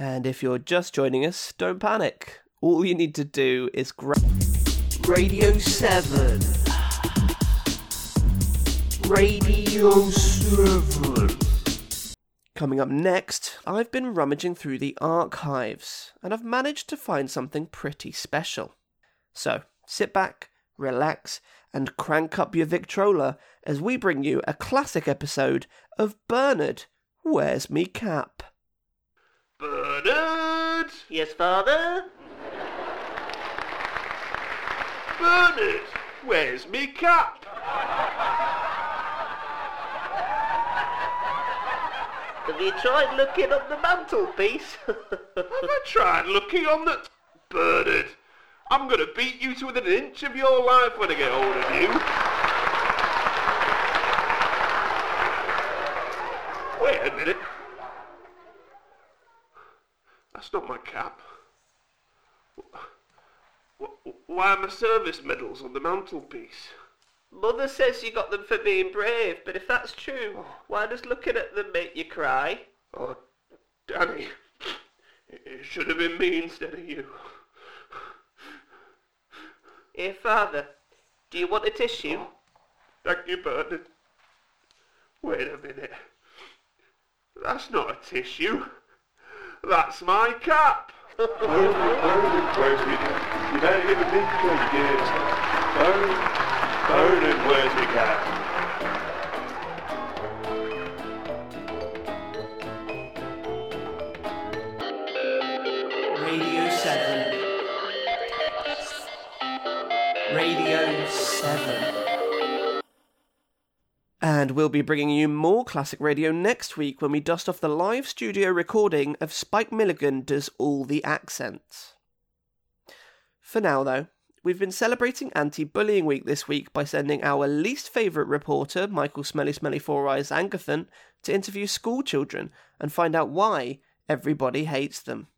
And if you're just joining us, don't panic. All you need to do is grab Radio 7. Radio 7. Coming up next, I've been rummaging through the archives and I've managed to find something pretty special. So, sit back, relax, and crank up your Victrola as we bring you a classic episode of Bernard, Where's Me Cap? Bernard! Yes, father? Bernard! Where's me cap? Have you tried looking on the mantelpiece? Have I tried looking on the... Bernard! I'm gonna beat you to within an inch of your life when I get hold of you. Wait a minute. That's not my cap. Wh- wh- Why are my service medals on the mantelpiece? Mother says you got them for being brave, but if that's true, oh. why does looking at them make you cry? Oh, Danny. It it should have been me instead of you. Here, father, do you want a tissue? Oh, thank you, Bernard. Wait a minute. That's not a tissue. That's my cap. Where's me cap? You better give we'll be bringing you more classic radio next week when we dust off the live studio recording of Spike Milligan Does All the Accents. For now, though, we've been celebrating Anti Bullying Week this week by sending our least favourite reporter, Michael Smelly Smelly Four Eyes Angathan, to interview school children and find out why everybody hates them.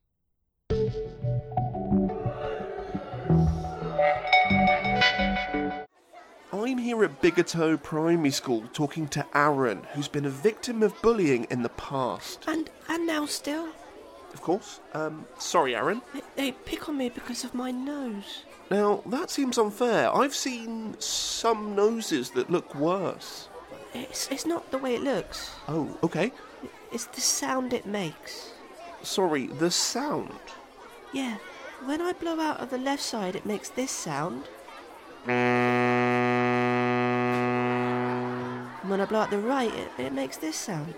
I'm here at Bigoto Primary School talking to Aaron, who's been a victim of bullying in the past. And and now still, Of course. Um, sorry, Aaron. they, they pick on me because of my nose. Now, that seems unfair. I've seen some noses that look worse. It's it's not the way it looks. Oh, okay. It's the sound it makes. Sorry, the sound. Yeah, when I blow out of the left side, it makes this sound. When I blow out the right, it, it makes this sound.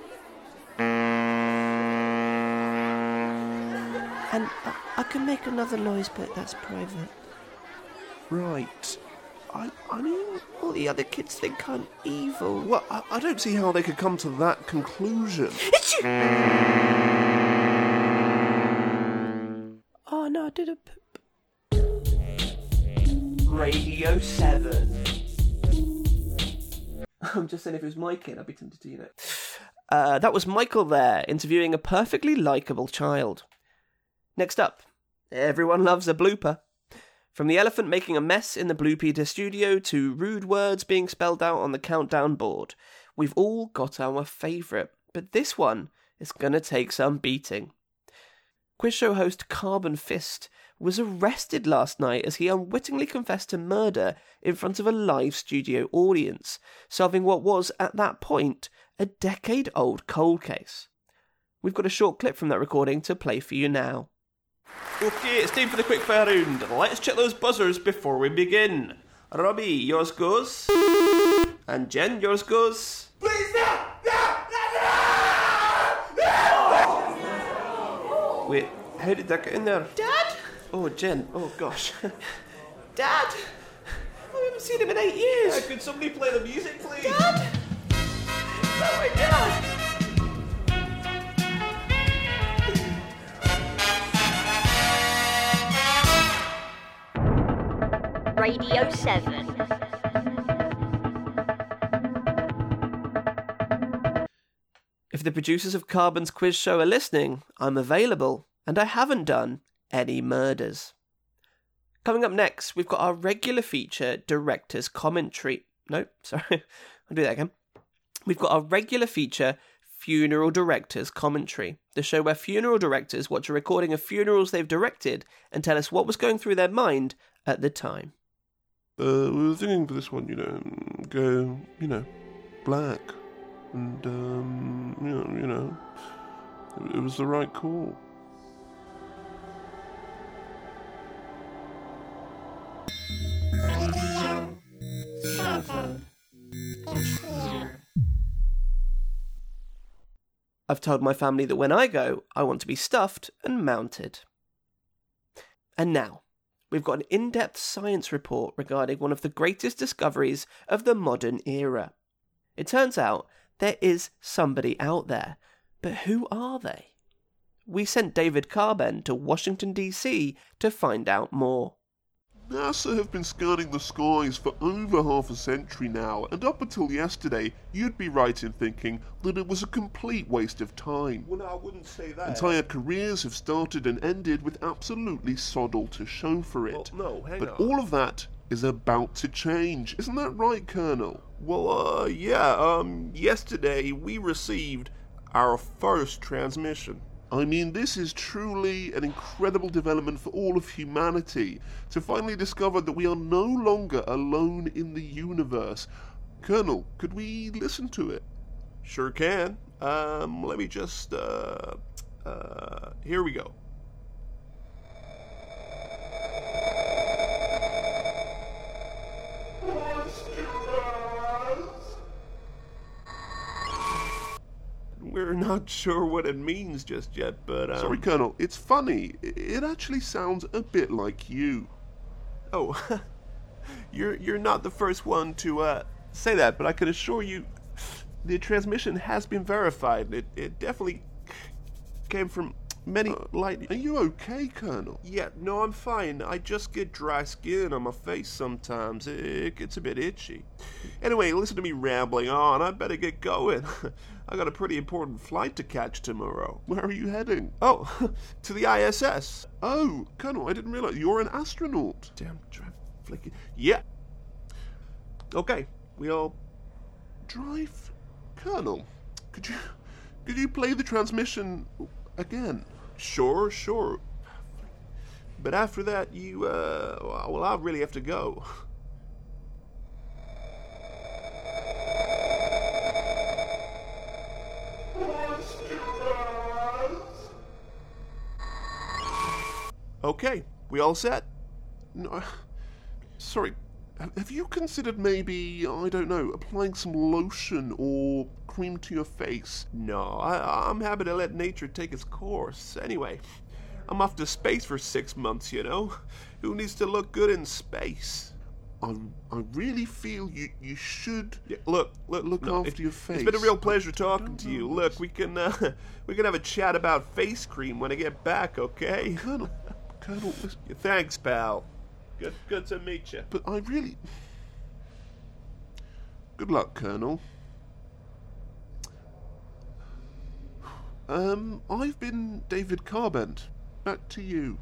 And I, I can make another noise, but that's private. Right. I, I mean, All the other kids think I'm evil. well, I, I don't see how they could come to that conclusion. Oh no, I did a. P- Radio 7. I'm just saying if it was my kid, I'd be tempted to, you know. Uh, that was Michael there, interviewing a perfectly likeable child. Next up, everyone loves a blooper. From the elephant making a mess in the Blue Peter studio to rude words being spelled out on the countdown board, we've all got our favourite, but this one is gonna take some beating. Quiz show host Carbon Fist was arrested last night as he unwittingly confessed to murder in front of a live studio audience, solving what was, at that point, a decade old cold case. We've got a short clip from that recording to play for you now. Okay, it's time for the quick fire round. Let's check those buzzers before we begin. Robbie, yours goes. And Jen, yours goes. Please, no! No! Wait, how did that get in there? Dad? Oh, Jen. Oh, gosh. Dad? I haven't seen him in eight years. Could somebody play the music, please? Dad? Oh my dad! Radio 7. If the producers of Carbon's quiz show are listening, I'm available, and I haven't done any murders. Coming up next, we've got our regular feature director's commentary. No, sorry, I'll do that again. We've got our regular feature funeral director's commentary, the show where funeral directors watch a recording of funerals they've directed and tell us what was going through their mind at the time. Uh, we were thinking for this one, you know, go, you know, black, and um, you know, you know, it, it was the right call. I've told my family that when I go, I want to be stuffed and mounted. And now, we've got an in depth science report regarding one of the greatest discoveries of the modern era. It turns out there is somebody out there, but who are they? We sent David Carben to Washington, D.C. to find out more. NASA have been scanning the skies for over half a century now, and up until yesterday, you'd be right in thinking that it was a complete waste of time. Well, no, I wouldn't say that. Entire careers have started and ended with absolutely sod all to show for it. Well, no, hang but on. all of that is about to change. Isn't that right, Colonel? Well, uh, yeah, um, yesterday we received our first transmission. I mean, this is truly an incredible development for all of humanity to finally discover that we are no longer alone in the universe. Colonel, could we listen to it? Sure can. Um, let me just, uh, uh, here we go. We're not sure what it means just yet, but, um... Sorry, Colonel, it's funny. It actually sounds a bit like you. Oh, you're you're not the first one to uh, say that, but I can assure you, the transmission has been verified. It it definitely came from many uh, light. Are you okay, Colonel? Yeah, no, I'm fine. I just get dry skin on my face sometimes. It, it gets a bit itchy. Anyway, listen to me rambling on. I better get going. I got a pretty important flight to catch tomorrow. Where are you heading? Oh, to the ISS. Oh, Colonel, I didn't realize you're an astronaut. Damn, try flicking. Yeah. Okay, we all Drive, Colonel. Could you, could you play the transmission again? Sure, sure. But after that, you, uh, well, I'll really have to go. Okay, we all set? No, sorry. Ha- Have you considered maybe I don't know applying some lotion or cream to your face? No, I, I'm happy to let nature take its course. Anyway, I'm off to space for six months, you know? Who needs to look good in space? I, I really feel you you should Yeah, look, look, look no, after it- your face. It's been a real pleasure talking to you. Look, we can uh, we can have a chat about face cream when I get back, okay? Colonel, Colonel. listen, Thanks, pal. Good, good to meet you. But I really. Good luck, Colonel. Um, I've been David Carbent. Back to you.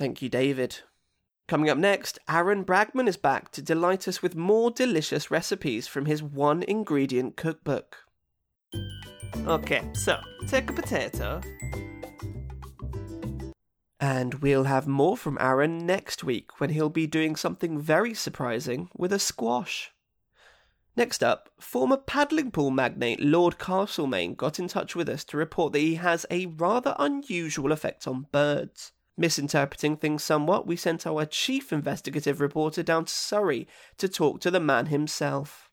Thank you, David. Coming up next, Aaron Bragman is back to delight us with more delicious recipes from his one ingredient cookbook. Okay, so take a potato. And we'll have more from Aaron next week when he'll be doing something very surprising with a squash. Next up, former paddling pool magnate Lord Castlemaine got in touch with us to report that he has a rather unusual effect on birds. Misinterpreting things somewhat, we sent our chief investigative reporter down to Surrey to talk to the man himself.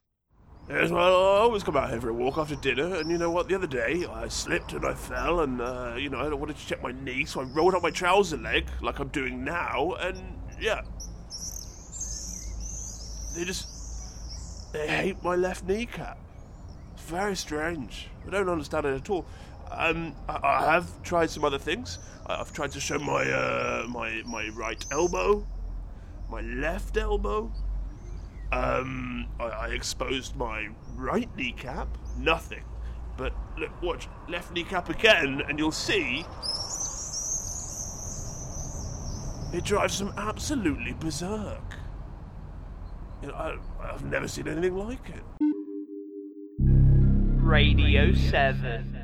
Yes, well, I always come out here for a walk after dinner, and you know what? The other day, I slipped and I fell, and, uh, you know, I wanted to check my knee, so I rolled up my trouser leg, like I'm doing now, and, yeah. They just. They hate my left kneecap. It's very strange. I don't understand it at all. Um, I, I have tried some other things. I've tried to show my, uh, my, my right elbow, my left elbow, um, I, I exposed my right kneecap. Nothing. But look, watch left kneecap again, and you'll see. It drives them absolutely berserk. You know, I, I've never seen anything like it. Radio 7.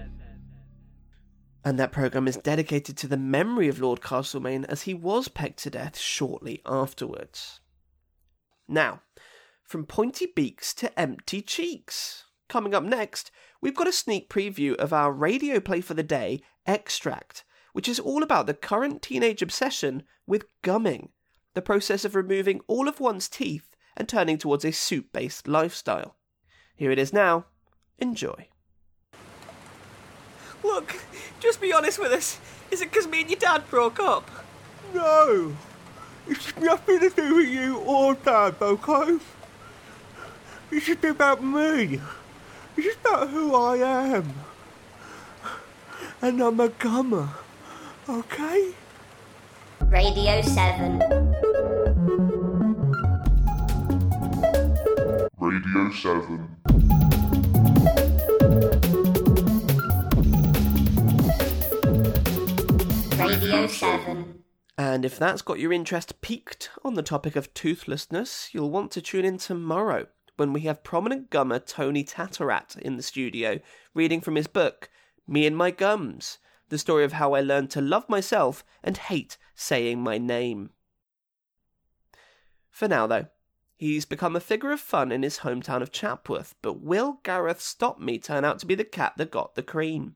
And that programme is dedicated to the memory of Lord Castlemaine as he was pecked to death shortly afterwards. Now, from pointy beaks to empty cheeks. Coming up next, we've got a sneak preview of our radio play for the day, Extract, which is all about the current teenage obsession with gumming, the process of removing all of one's teeth and turning towards a soup based lifestyle. Here it is now. Enjoy. Look, just be honest with us. Is it because me and your dad broke up? No, it's nothing to do with you or Dad, okay? It's just about me. It's just about who I am. And I'm a gummer, okay? Radio 7. Radio 7. Radio 7. And if that's got your interest piqued on the topic of toothlessness, you'll want to tune in tomorrow when we have prominent gummer Tony Tatarat in the studio reading from his book, Me and My Gums, the story of how I learned to love myself and hate saying my name. For now, though, he's become a figure of fun in his hometown of Chapworth, but will Gareth Stop Me turn out to be the cat that got the cream?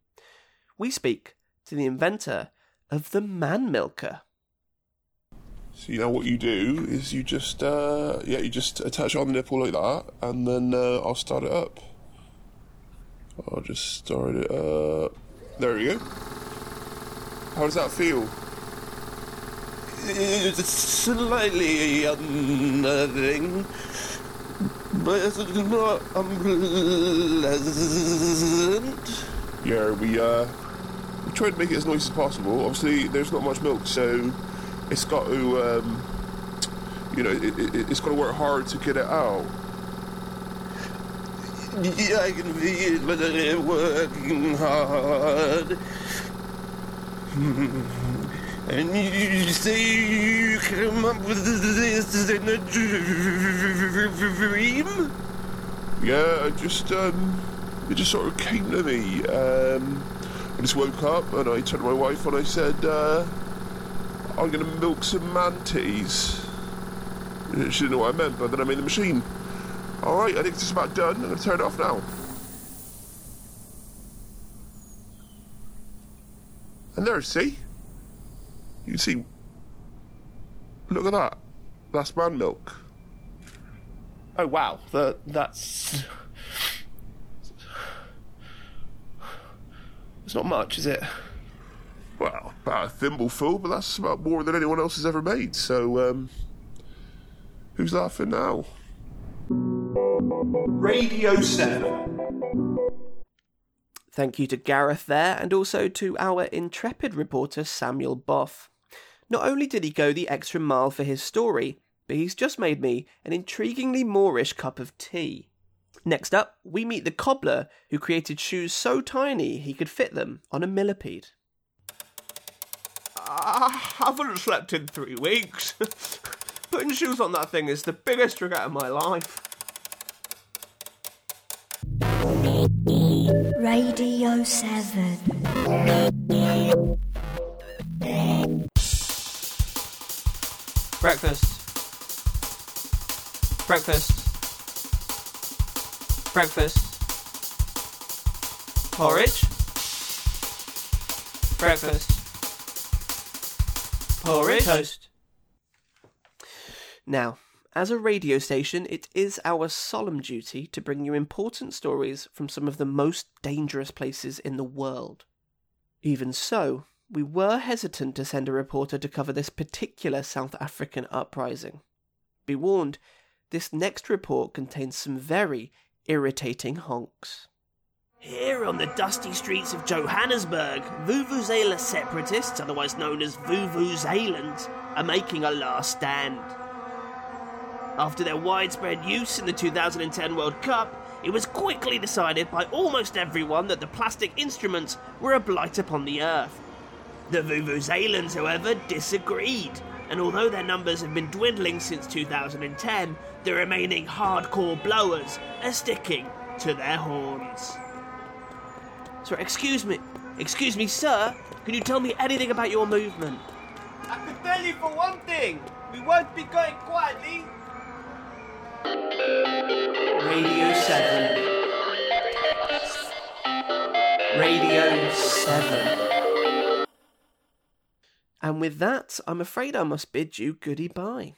We speak to the inventor of the Man Milker. So you know what you do is you just uh, yeah you just attach it on the nipple like that, and then uh, I'll start it up. I'll just start it up. There we go. How does that feel? It's slightly unnerving, but it's not unpleasant. Yeah, we uh, we tried to make it as nice as possible. Obviously, there's not much milk, so it's got to um, you know it, it, it's got to work hard to get it out. Yeah, I can feel it working hard. And you say you come up with this in a dream? Yeah, I just um, it just sort of came to me. Um, I just woke up and I turned to my wife and I said, uh, "I'm gonna milk some man titties." She didn't know what I meant, but then I made the machine. All right, I think it's about done. I'm gonna turn it off now. And there, see? You see. Look at that. That's man milk. Oh wow, that that's it's not much, is it? Well, about a thimbleful, but that's about more than anyone else has ever made. So, um, who's laughing now? Radio 7. Thank you to Gareth there, and also to our intrepid reporter Samuel Boff. Not only did he go the extra mile for his story, but he's just made me an intriguingly moreish cup of tea. Next up, we meet the cobbler who created shoes so tiny he could fit them on a millipede. Ah, I haven't slept in three weeks. Putting shoes on that thing is the biggest regret of my life. Radio 7. Breakfast. Breakfast. Breakfast. Porridge. Breakfast. Porridge. Toast. Now, as a radio station, it is our solemn duty to bring you important stories from some of the most dangerous places in the world. Even so, we were hesitant to send a reporter to cover this particular South African uprising. Be warned, this next report contains some very irritating honks. Here on the dusty streets of Johannesburg, Vuvuzela separatists, otherwise known as Vuvuzelans, are making a last stand. After their widespread use in the 2010 World Cup, it was quickly decided by almost everyone that the plastic instruments were a blight upon the earth. The Vuvuzelans, however, disagreed, and although their numbers have been dwindling since 2010, the remaining hardcore blowers are sticking to their horns. Sorry, excuse me. Excuse me, sir. Can you tell me anything about your movement? I can tell you for one thing, we won't be going quietly. Radio 7. Radio 7. And with that, I'm afraid I must bid you goodie bye.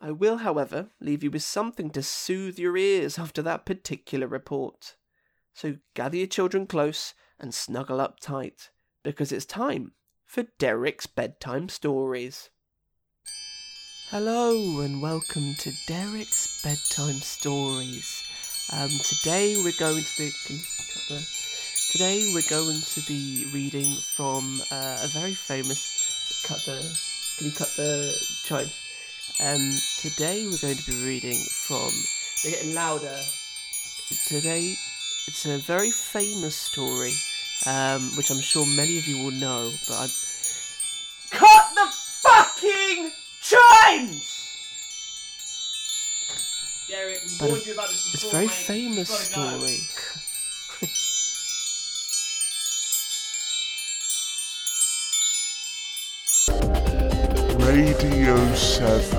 I will, however, leave you with something to soothe your ears after that particular report. So gather your children close and snuggle up tight, because it's time for Derek's bedtime stories. Hello and welcome to Derek's bedtime stories. Um, today we're going to be today we're going to be reading from uh, a very famous cut the can you cut the chimes? Um, today we're going to be reading from they're getting louder. Today it's a very famous story, um, which I'm sure many of you will know, but I Cut the fucking chimes! Derek, we warned you about this before, it's a very mate. famous Gotta go. story. Radio 7.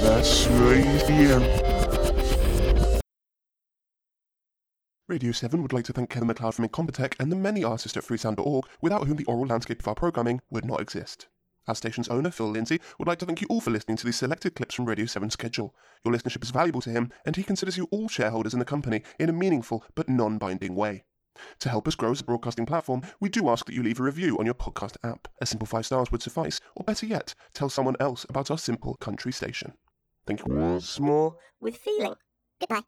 That's radio. Radio 7 would like to thank Kevin MacLeod from Incompetech and the many artists at freesound.org without whom the aural landscape of our programming would not exist. Our station's owner, Phil Lindsay, would like to thank you all for listening to these selected clips from Radio 7's schedule. Your listenership is valuable to him, and he considers you all shareholders in the company in a meaningful but non binding way. To help us grow as a broadcasting platform, we do ask that you leave a review on your podcast app. A simple five stars would suffice, or better yet, tell someone else about our simple country station. Thank you. Once more with feeling. Goodbye.